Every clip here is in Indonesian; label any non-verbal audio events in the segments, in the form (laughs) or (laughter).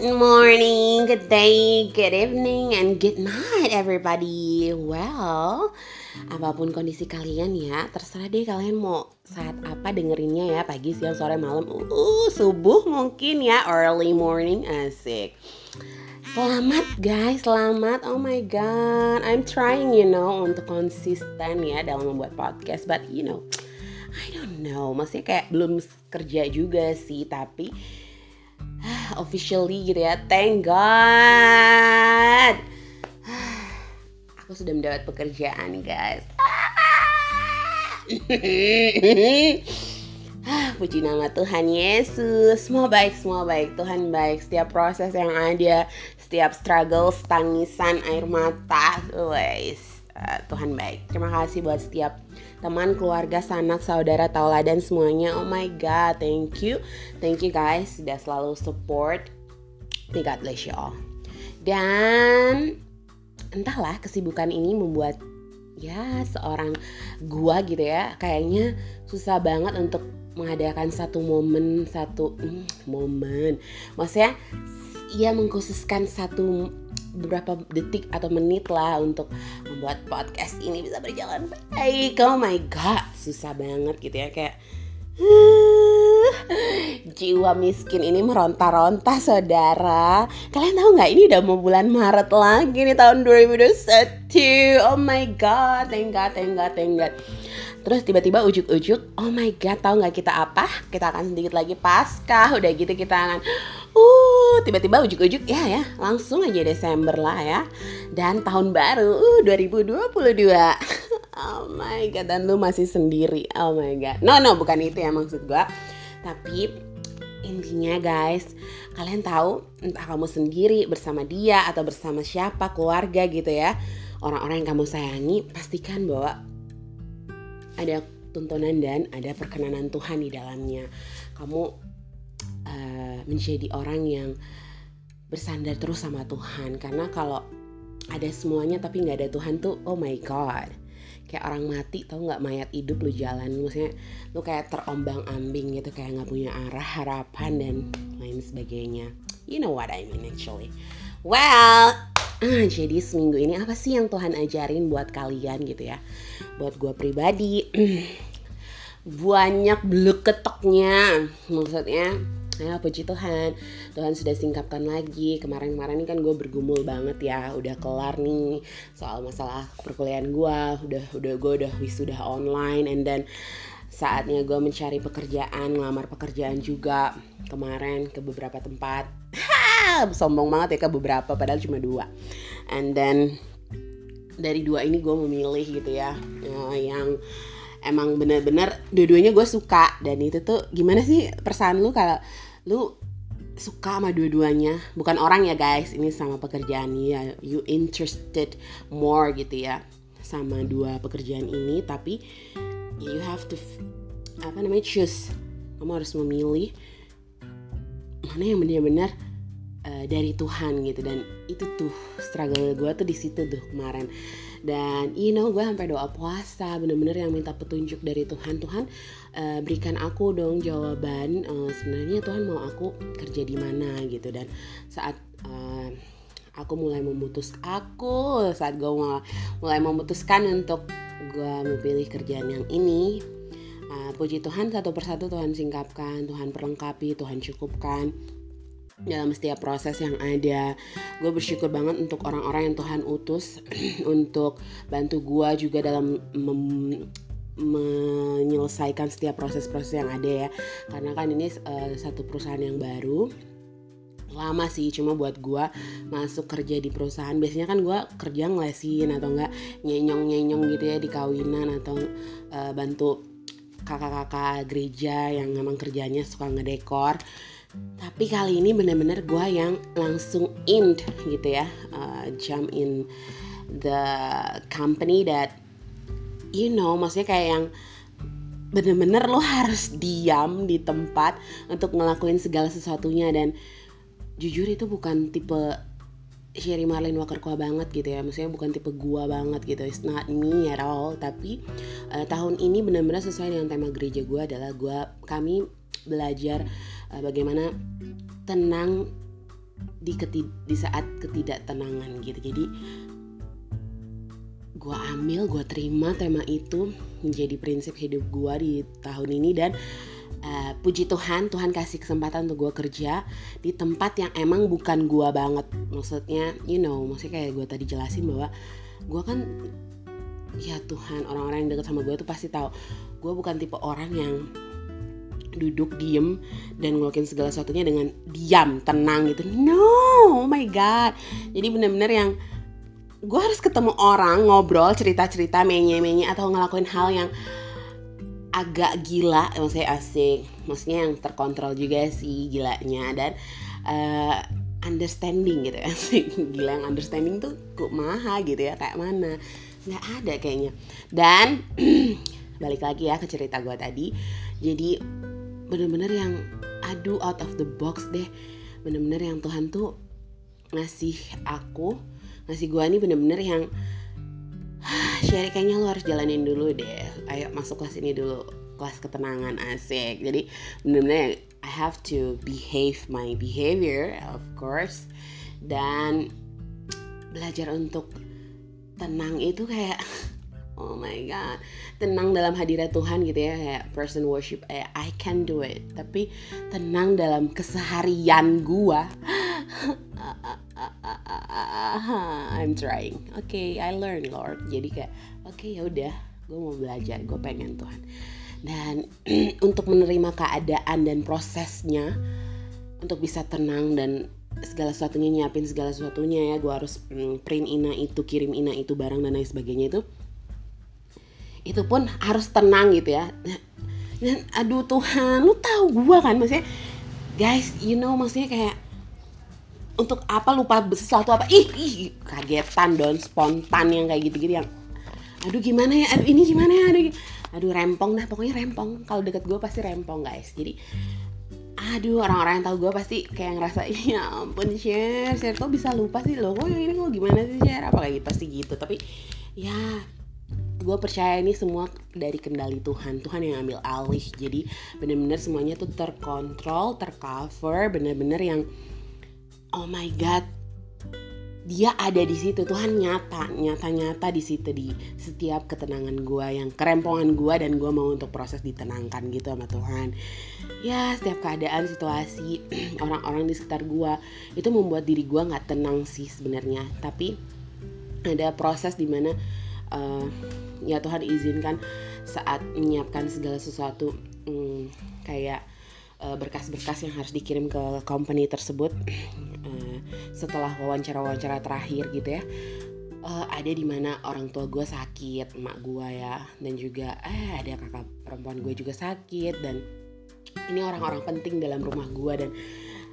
Good morning, good day, good evening, and good night everybody. Well, apa pun kondisi kalian ya, terserah deh kalian mau saat apa dengerinnya ya, pagi, siang, sore, malam, uh, subuh mungkin ya, early morning, asik. Selamat guys, selamat. Oh my god, I'm trying you know untuk konsisten ya dalam membuat podcast, but you know, I don't know. Maksudnya kayak belum kerja juga sih, tapi officially gitu ya. Thank god. Aku sudah mendapat pekerjaan guys. Puji nama Tuhan Yesus. Semua baik, semua baik. Tuhan baik. Setiap proses yang ada Setiap struggle, tangisan, air mata Guys uh, Tuhan baik Terima kasih buat setiap teman, keluarga, sanak, saudara, tauladan semuanya. Oh my god, thank you. Thank you guys sudah selalu support. May God bless you all. Dan entahlah kesibukan ini membuat ya seorang gua gitu ya kayaknya susah banget untuk mengadakan satu momen satu mm, momen maksudnya ia mengkhususkan satu beberapa detik atau menit lah untuk membuat podcast ini bisa berjalan baik. Oh my god, susah banget gitu ya kayak jiwa miskin ini meronta-ronta saudara Kalian tahu nggak ini udah mau bulan Maret lagi nih tahun 2021 Oh my god, thank god, thank god, thank god Terus tiba-tiba ujuk-ujuk, oh my god, tahu nggak kita apa? Kita akan sedikit lagi pasca, udah gitu kita akan uh tiba-tiba ujuk-ujuk ya ya. Langsung aja Desember lah ya. Dan tahun baru uh 2022 (laughs) oh my god dan lu masih sendiri. Oh my god. No no bukan itu ya maksud gua. Tapi intinya guys kalian tahu entah kamu sendiri bersama dia atau bersama siapa keluarga gitu ya. Orang-orang yang kamu sayangi pastikan bahwa ada tuntunan dan ada perkenanan Tuhan di dalamnya. Kamu uh, menjadi orang yang bersandar terus sama Tuhan. Karena kalau ada semuanya tapi nggak ada Tuhan tuh oh my god. Kayak orang mati tau nggak mayat hidup lu jalan? Maksudnya lu kayak terombang ambing gitu kayak nggak punya arah harapan dan lain sebagainya. You know what I mean actually. Well (clears throat) jadi seminggu ini apa sih yang Tuhan ajarin buat kalian gitu ya? Buat gue pribadi (clears throat) banyak beluk ketoknya maksudnya Ya puji Tuhan. Tuhan sudah singkapkan lagi Kemarin-kemarin ini kan gue bergumul banget ya Udah kelar nih soal masalah perkuliahan gue Udah udah gue udah wisuda online And then saatnya gue mencari pekerjaan Ngelamar pekerjaan juga Kemarin ke beberapa tempat. (laughs) Sombong banget ya ke beberapa Padahal cuma dua. And then dari dua ini gue memilih gitu ya Yang emang bener-bener dua-duanya gue suka. Dan itu tuh gimana sih perasaan lu kalau lu suka sama dua-duanya? Bukan orang ya guys. Ini sama pekerjaan ya. You interested more gitu ya sama dua pekerjaan ini. Tapi you have to apa namanya choose. Kamu harus memilih mana yang benar-benar uh, dari Tuhan gitu. Dan itu tuh struggle gue tuh di situ tuh kemarin. Dan you know gue sampai doa puasa bener-bener yang minta petunjuk dari Tuhan. Tuhan uh, berikan aku dong jawaban uh, sebenarnya Tuhan mau aku kerja di mana gitu. Dan saat uh, aku mulai memutus aku saat gue mulai, mulai memutuskan untuk gue memilih kerjaan yang ini uh, puji Tuhan satu persatu Tuhan singkapkan Tuhan perlengkapi Tuhan cukupkan dalam setiap proses yang ada. Gue bersyukur banget untuk orang-orang yang Tuhan utus (clears throat) untuk bantu gue juga dalam menyelesaikan setiap proses-proses yang ada ya. Karena kan ini uh, satu perusahaan yang baru lama sih cuma buat gue masuk kerja di perusahaan. Biasanya kan gue kerja ngelesin atau enggak nyenyong nyenyong gitu ya di kawinan atau uh, bantu kakak-kakak gereja yang memang kerjanya suka ngedekor tapi kali ini bener-bener gue yang langsung in gitu ya uh, jump in the company that you know maksudnya kayak yang bener-bener lo harus diam di tempat untuk ngelakuin segala sesuatunya. Dan jujur itu bukan tipe Sherry Marlin Kwa banget gitu ya. Maksudnya bukan tipe gua banget gitu. It's not me at all. Tapi uh, tahun ini benar-benar sesuai dengan tema gereja gua adalah gua Kami belajar uh, bagaimana tenang di ketid di saat ketidaktenangan gitu. Jadi gue ambil gue terima tema itu menjadi prinsip hidup gue di tahun ini dan uh, puji Tuhan Tuhan kasih kesempatan untuk gue kerja di tempat yang emang bukan gue banget. Maksudnya you know maksudnya kayak gue tadi jelasin bahwa gue kan ya Tuhan orang-orang yang dekat sama gue tuh pasti tahu. Gue bukan tipe orang yang duduk diem dan ngelakuin segala sesuatunya dengan diam tenang gitu. No oh my god. Jadi bener-bener yang gue harus ketemu orang ngobrol cerita-cerita menye-menye atau ngelakuin hal yang agak gila. Maksudnya asik. Maksudnya yang terkontrol juga sih gilanya. Dan uh, understanding gitu ya. (laughs) Gila yang understanding tuh kok maha gitu ya kayak mana? Nggak ada kayaknya. Dan (clears throat) balik lagi ya ke cerita gue tadi. Jadi bener-bener yang aduh out of the box deh. Bener-bener yang Tuhan tuh ngasih aku ngasih gue ini bener-bener yang Sherry kayaknya lo harus jalanin dulu deh. Ayo masuk kelas ini dulu kelas ketenangan asik. Jadi bener-bener I have to behave my behavior of course. Dan belajar untuk tenang itu kayak (laughs) oh my god. Tenang dalam hadirat Tuhan gitu ya kayak person worship eh, I can do it. Tapi tenang dalam keseharian gua. (laughs) I'm trying. Oke okay, I learn Lord. Jadi kayak oke okay, ya udah gue mau belajar gue pengen Tuhan. Dan (clears throat) untuk menerima keadaan dan prosesnya untuk bisa tenang dan segala sesuatunya nyiapin segala sesuatunya ya gue harus mm, print ina itu kirim ina itu barang dan lain sebagainya itu itu pun harus tenang gitu ya. Dan aduh Tuhan lu tahu gue kan maksudnya guys you know maksudnya kayak untuk apa lupa sesuatu apa? Ih, ih kagetan don spontan yang kayak gitu-gitu yang aduh gimana ya? Aduh ini gimana ya? Aduh aduh rempong dah pokoknya rempong. Kalau deket gue pasti rempong guys. Jadi aduh orang-orang yang tahu gue pasti kayak ngerasa ya ampun share share kok bisa lupa sih? Lo kok yang ini kok gimana sih share apa kayak gitu pasti gitu. Tapi ya gue percaya ini semua dari kendali Tuhan. Tuhan yang ambil alih. Jadi bener-bener semuanya tuh terkontrol tercover bener-bener yang oh my god dia ada di situ. Tuhan nyata nyata nyata di situ di setiap ketenangan gue yang kerempongan gue dan gue mau untuk proses ditenangkan gitu sama Tuhan. Ya setiap keadaan situasi (clears throat) orang-orang di sekitar gue itu membuat diri gue nggak tenang sih sebenarnya. Tapi ada proses di mana uh, ya Tuhan izinkan saat menyiapkan segala sesuatu hmm, kayak uh, berkas-berkas yang harus dikirim ke company tersebut uh, (clears throat) setelah wawancara-wawancara terakhir gitu ya. Uh, ada di mana orang tua gue sakit emak gue ya dan juga eh ada kakak perempuan gue juga sakit dan ini orang-orang penting dalam rumah gue dan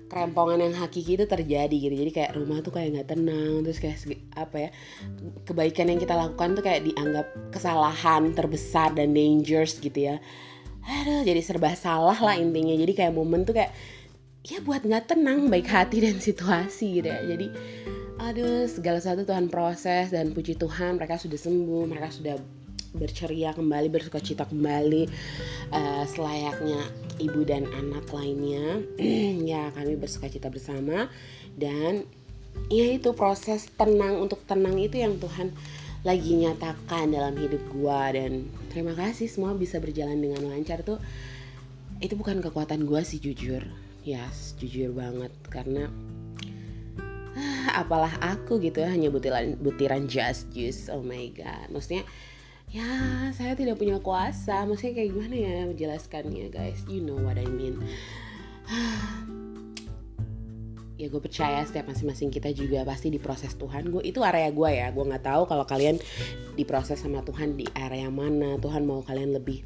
kerempongan yang hakiki itu terjadi gitu. Jadi kayak rumah tuh kayak nggak tenang terus kayak apa ya kebaikan yang kita lakukan tuh kayak dianggap kesalahan terbesar dan dangerous gitu ya. Aduh jadi serba salah lah intinya. Jadi kayak momen tuh kayak ya buat nggak tenang baik hati dan situasi gitu ya. Jadi aduh segala sesuatu Tuhan proses dan puji Tuhan mereka sudah sembuh mereka sudah berceria kembali bersuka cita kembali uh, selayaknya ibu dan anak lainnya. (clears throat) Ya kami bersuka cita bersama. Dan ya itu proses tenang untuk tenang itu yang Tuhan lagi nyatakan dalam hidup gua. Dan terima kasih semua bisa berjalan dengan lancar tuh. Itu bukan kekuatan gua sih jujur. Ya yes, jujur banget. Karena ah, (sighs) apalah aku gitu ya hanya butiran butiran just juice oh my god. Maksudnya ya saya tidak punya kuasa. Maksudnya kayak gimana ya menjelaskannya guys? You know what I mean. (sighs) Ya gue percaya setiap masing-masing kita juga pasti diproses Tuhan. Gue itu area gue ya. Gue nggak tahu kalau kalian diproses sama Tuhan di area mana. Tuhan mau kalian lebih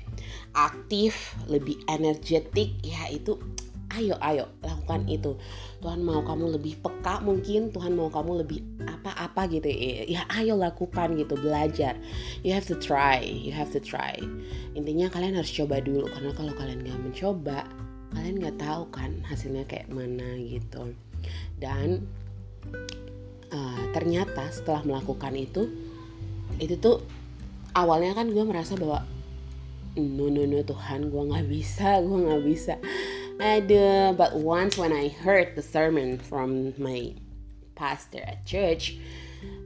aktif lebih energetik. Ya itu ayo ayo lakukan itu. Tuhan mau kamu lebih peka mungkin Tuhan mau kamu lebih apa-apa gitu. Ya ayo lakukan gitu belajar. You have to try you have to try. Intinya kalian harus coba dulu karena kalau kalian nggak mencoba kalian nggak tahu kan hasilnya kayak mana gitu. Dan uh, ternyata setelah melakukan itu itu tuh awalnya kan gue merasa bahwa no no no Tuhan gue nggak bisa gue nggak bisa Ada, but once when I heard the sermon from my pastor at church,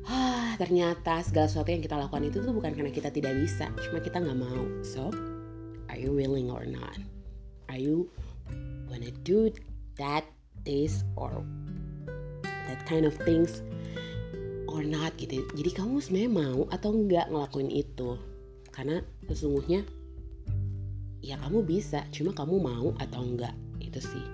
ah, ternyata segala sesuatu yang kita lakukan itu tuh bukan karena kita tidak bisa, cuma kita nggak mau. So, are you willing or not? Are you wanna do that this or that kind of things or not gitu. Jadi kamu sebenarnya mau atau enggak ngelakuin itu? Karena sesungguhnya ya kamu bisa, cuma kamu mau atau enggak itu sih.